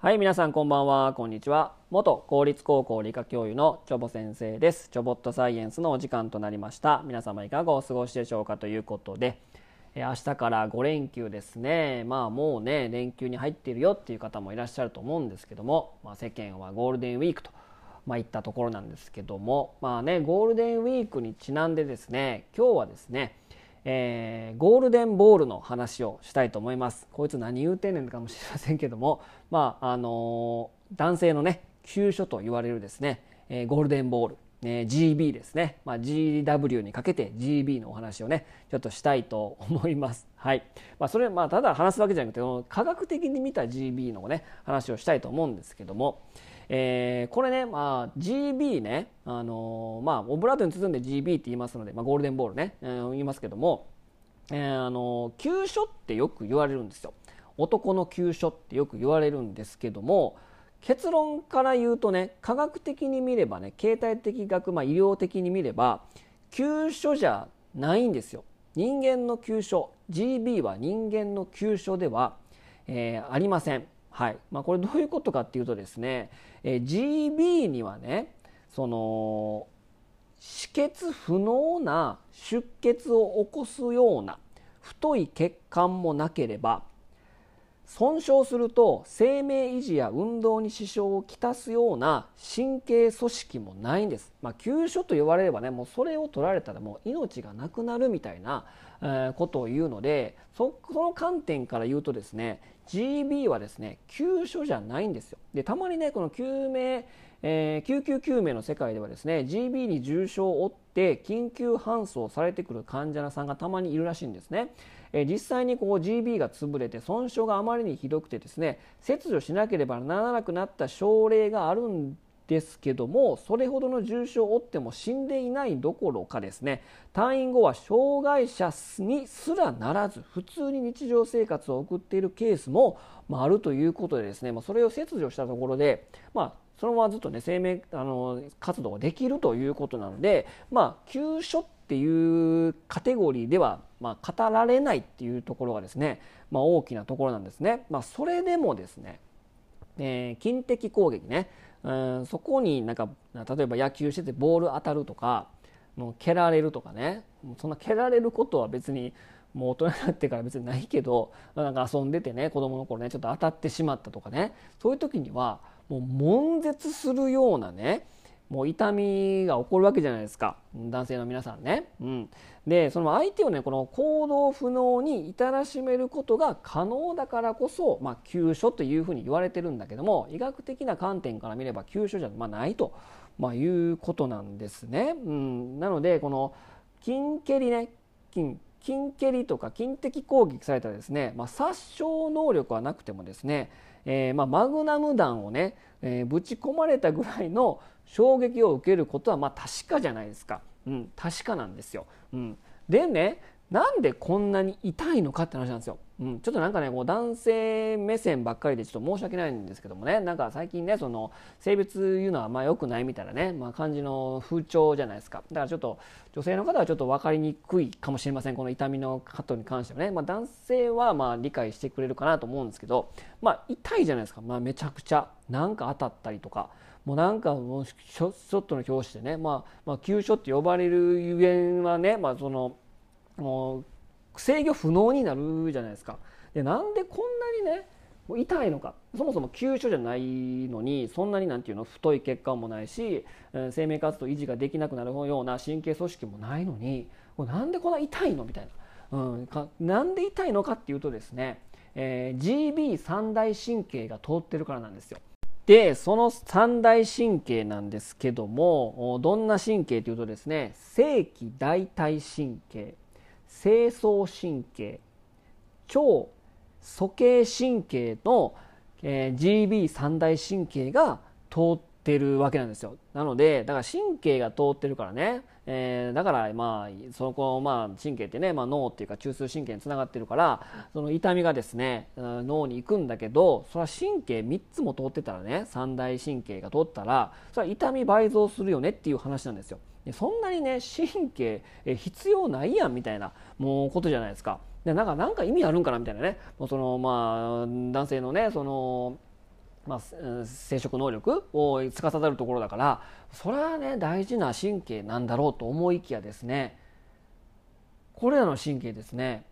はい、皆さんこんばんは、こんにちは。元公立高校理科教諭のチョボ先生です。チョボットサイエンスのお時間となりました。皆様いかがお過ごしでしょうかということで、えー明日から5連休ですね。まあもうね、連休に入っているよっていう方もいらっしゃると思うんですけども、まあ、世間はゴールデンウィークと。まあ、いったところなんですけども、まあね、ゴールデンウィークにちなんでですね、今日はですね、えーゴールデンボールの話をしたいと思います。こいつ何言うてんねんかもしれませんけども、まああのー男性のね急所と言われるですね、えーゴールデンボール、えー GB ですね、まあ、GW にかけて GB のお話をねちょっとしたいと思います。はい。まあそれまあただ話すわけじゃなくて、この科学的に見た GB のね話をしたいと思うんですけども。えーこれね、まあ、GB ね、あのーまあ、オブラートに包んで GB って言いますので、まあ、ゴールデンボールね、えー言いますけども、えーあの急所ってよく言われるんですよ。男の急所ってよく言われるんですけども結論から言うとね科学的に見ればね形態的学、まあ、医療的に見れば急所じゃないんですよ。人間の急所 GB は人間の急所では、えーありません。はい。まあ、これどういうことかっていうとですね、えー GB にはねその止血不能な出血を起こすような太い血管もなければ損傷すると生命維持や運動に支障をきたすような神経組織もないんです、まあ、急所と言われればねもうそれを取られたらもう命がなくなるみたいな、ことを言うのでそその観点から言うとですね GB はですね急所じゃないんですよ。でたまにねこの救命えー救急救命の世界ではですね GB に重傷を負って緊急搬送されてくる患者さんがたまにいるらしいんですね、えー実際にこう GB が潰れて損傷があまりにひどくてですね切除しなければならなくなった症例があるんですけどもそれほどの重傷を負っても死んでいないどころかですね退院後は障害者にすらならず普通に日常生活を送っているケースも、あ、るということでですね、まあ、それを切除したところで、まあ、そのままずっとね生命あの活動ができるということなので、まあ、急所っていうカテゴリーでは、まあ、語られないっていうところがですね、まあ、大きなところなんですね。ま、それでもですねえー近敵攻撃ね、うん、そこになんか例えば野球しててボール当たるとかもう蹴られるとかね。そんな蹴られることは別にもう大人になってから 別にないけどなんか遊んでてね子供の頃ねちょっと当たってしまったとかね。そういう時にはもう悶絶するようなねもう痛みが起こるわけじゃないですか男性の皆さんね。うん、でその相手をねこの行動不能に至らしめることが可能だからこそ、まあ、急所というふうに言われてるんだけども医学的な観点から見れば急所じゃ、ま、ないと、まあ、いうことなんですね。うん、なのでこの筋蹴りね筋筋蹴りとか筋的攻撃されたらですね、まあ、殺傷能力はなくてもですね、えーまあ、マグナム弾をね、えーぶち込まれたぐらいの衝撃を受けることはまあ確かじゃないですか、うん、確かなんですよ、うん、でねなんでこんなに痛いのかって話なんですよ、うん、ちょっとなんかねこう男性目線ばっかりでちょっと申し訳ないんですけどもね。なんか最近ねその性別言うのはあんま良くないみたいなね、まあ、感じの風潮じゃないですか。だからちょっと女性の方はちょっと分かりにくいかもしれません。この痛みのことに関してはね、まあ、男性はまあ理解してくれるかなと思うんですけど、まあ、痛いじゃないですか、まあ、めちゃくちゃ。なんか当たったりとか。もうなんかもうショットの表紙でね、まあ、まあ急所って呼ばれるゆえんはね、まあ、そのもう制御不能になるじゃないですか。でなんでこんなにね痛いのかそもそも急所じゃないのにそんなになんていうの太い血管もないし、生命活動維持ができなくなるような神経組織もないのになんでこんな痛いのみたいな、うん、かなんで痛いのかっていうとですね、えー GB 三大神経が通ってるからなんですよ。でその三大神経なんですけどもどんな神経というとですね正規大腿神経正装神経腸鼠径神経の、えー GB 三大神経が通ってるわけなんですよ。なのでだから神経が通ってるからね、えーだからまあそこまあ神経ってね、まあ、脳っていうか中枢神経につながってるからその痛みがですね脳に行くんだけどそれは神経3つも通ってたらね三大神経が通ったらそれは痛み倍増するよねっていう話なんですよ。でそんなにね神経え必要ないやんみたいなもうことじゃないですか。でなんかなんか意味あるんかなみたいなね。もうそのまあ男性のねそのまあ、生殖能力を司るところだからそれはね大事な神経なんだろうと思いきやですねこれらの神経ですね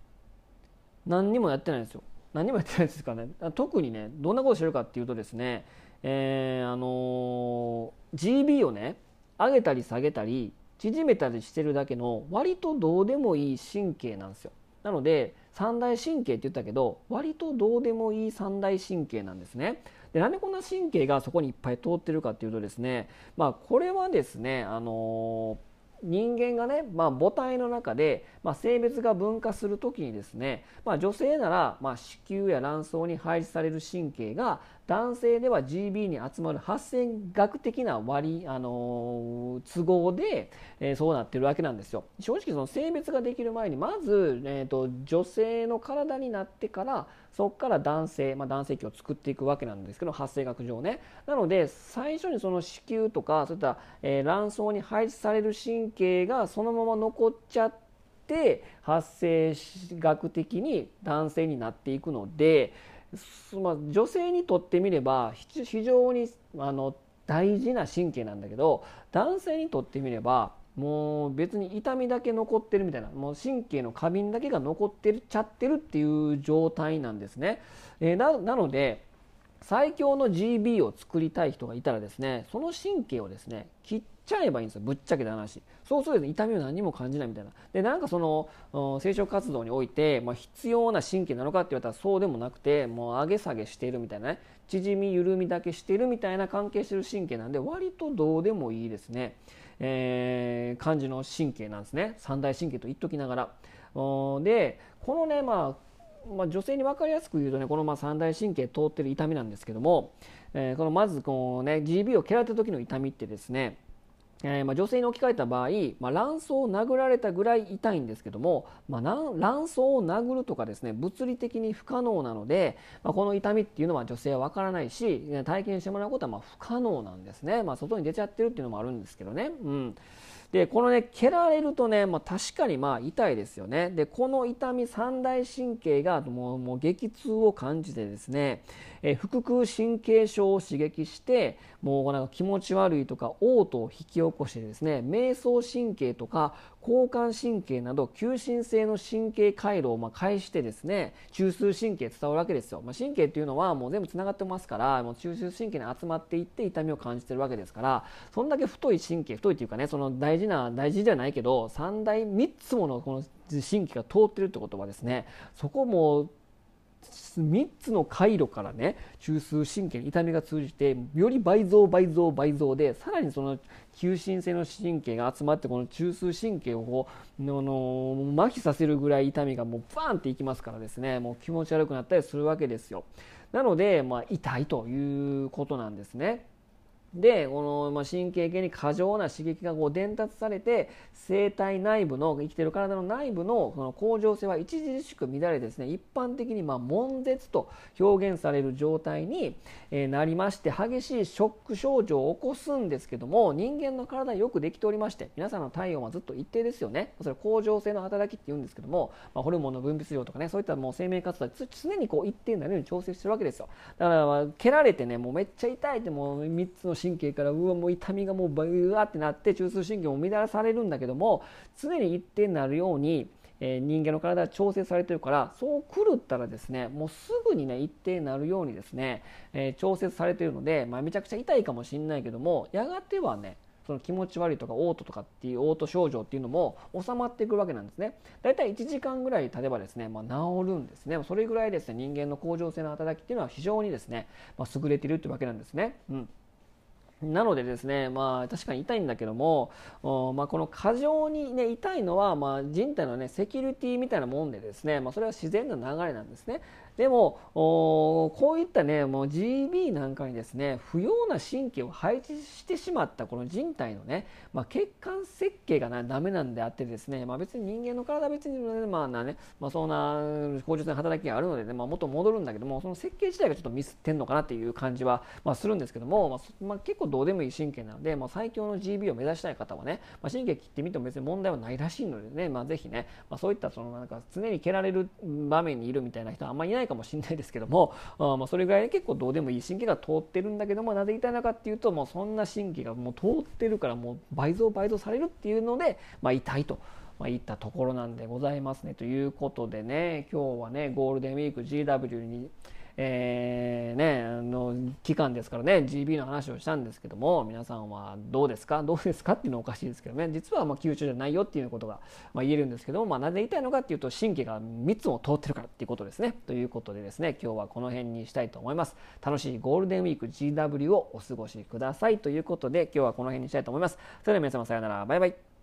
何にもやってないですよ。何にもやってないですかね。特にねどんなことしてるかっていうとですねえー、あのー、GB をね上げたり下げたり縮めたりしてるだけの割とどうでもいい神経なんですよ。なので三大神経って言ったけど割とどうでもいい三大神経なんですね。でなんでこんな神経がそこにいっぱい通ってるかっていうとですねまあこれはですねあのー人間がね、まあ、母体の中で、まあ、性別が分化する時にですね、まあ、女性なら、ま、子宮や卵巣に配置される神経が男性では GB に集まる発生学的な割、あの、都合で、えー、そうなってるわけなんですよ。正直その性別ができる前にまず、えーと、女性の体になってからそこから男性、まあ、男性器を作っていくわけなんですけど発生学上ね。なので最初にその子宮とかそういった、えー、卵巣に配置される神経がそのまま残っちゃって発生学的に男性になっていくのでま、女性にとってみれば非常にあの大事な神経なんだけど男性にとってみればもう別に痛みだけ残ってるみたいなもう神経の過敏だけが残ってるちゃってるっていう状態なんですね。えー、ななので最強の GB を作りたい人がいたらですねその神経をですね切っちゃえばいいんですよぶっちゃけた話そうすると痛みを何も感じないみたいな。でなんかその生殖活動において、まあ、必要な神経なのかって言われたらそうでもなくてもう上げ下げしているみたいなね。縮み緩みだけしているみたいな関係してる神経なんで割とどうでもいいですね、えー、感じの神経なんですね。三大神経と言っときながら。でこのねまあまあ、女性に分かりやすく言うとねこのまあ三大神経通ってる痛みなんですけども、えー、このまずこう、ね、GB を蹴られた時の痛みってですねえー、まあ、女性に置き換えた場合、まあ、卵巣を殴られたぐらい痛いんですけども、まあ、卵巣を殴るとかですね物理的に不可能なので、まあこの痛みっていうのは女性は分からないし体験してもらうことはま不可能なんですね、ま外に出ちゃってるっていうのもあるんですけどね。うん。でこのね蹴られるとね、まあ、確かにまあ痛いですよね。でこの痛み三大神経がもうもう激痛を感じてですね、え腹腔神経症を刺激してもうなんか気持ち悪いとか嘔吐を引き起こしてですね迷走神経とか交感神経など急進性の神経回路をま介してですね中枢神経伝わるわけですよ、まあ、神経っていうのはもう全部つながってますからもう中枢神経に集まっていって痛みを感じてるわけですからそんだけ太い神経太いっていうかねその大事な大事じゃないけど3大3つものこの神経が通ってるってことはですねそこも3つの回路からね中枢神経に痛みが通じてより倍増倍増倍増でさらにその急進性の神経が集まってこの中枢神経をこうの麻痺させるぐらい痛みがもうバーンっていきますからですね。もう気持ち悪くなったりするわけですよ。なので、まあ、痛いということなんですね。でこの、ま神経系に過剰な刺激がこう伝達されて生体内部の生きてる体の内部のその恒常性は著しく乱れですね一般的にまあ悶絶と表現される状態に、なりまして激しいショック症状を起こすんですけども人間の体はよくできておりまして皆さんの体温はずっと一定ですよね。それ恒常性の働きって言うんですけども、まあ、ホルモンの分泌量とかねそういったもう生命活動は常にこう一定になるように調整してるわけですよ。だから、まあ、蹴られてねもうめっちゃ痛いってもう3つの神経からうわもう痛みがもううわってなって中枢神経も乱されるんだけども常に一定になるようにえ人間の体は調整されてるからそう狂ったらですねもうすぐにね一定になるようにですね、えー、調節されてるので、まあ、めちゃくちゃ痛いかもしれないけどもやがてはねその気持ち悪いとか嘔吐とかっていう嘔吐症状っていうのも収まっていくわけなんですね。だいたい1時間ぐらい経てばですね、まあ、治るんですね。それぐらいですね人間の恒常性の働きっていうのは非常にですね、まあ、優れているってわけなんですね。うん。なのでですね、まあ、確かに痛いんだけども、まあ、この過剰に、ね、痛いのは、まあ、人体の、ね、セキュリティみたいなもんでですね、まあ、それは自然な流れなんですね。でもこういったねもう GB なんかにですね不要な神経を配置してしまったこの人体のね、まあ、血管設計がなダメなんであってですね、まあ、別に人間の体は別に、まあなねまあ、そんな向上性の働きがあるので、ね、まあ、元戻るんだけどもその設計自体がちょっとミスってんのかなっていう感じは、まあ、するんですけども、まあまあ、結構どうでもいい神経なので、まあ、最強の GB を目指したい方はね、まあ、神経切ってみても別に問題はないらしいのでね、まあ、ぜひね、まあ、そういったそのなんか常に蹴られる場面にいるみたいな人はあんまりいないないかもしれないですけども あまあそれぐらいで結構どうでもいい神経が通ってるんだけどもなぜ痛いのかっていうともうそんな神経がもう通ってるからもう倍増倍増されるっていうので、まあ、痛いと。まあ、いったところなんでございますね。ということでね、今日はね、ゴールデンウィーク GW にえー、ね、あの期間ですからね GB の話をしたんですけども皆さんはどうですか？どうですかっていうのはおかしいですけどね。実はまあ吸収じゃないよっていうことがまあ言えるんですけども、まあ、なぜ言いたいのかっていうと神経が3つも通ってるからっていうことですね。ということでですね今日はこの辺にしたいと思います。楽しいゴールデンウィーク GW をお過ごしください。ということで今日はこの辺にしたいと思います。それでは皆様さようなら。バイバイ。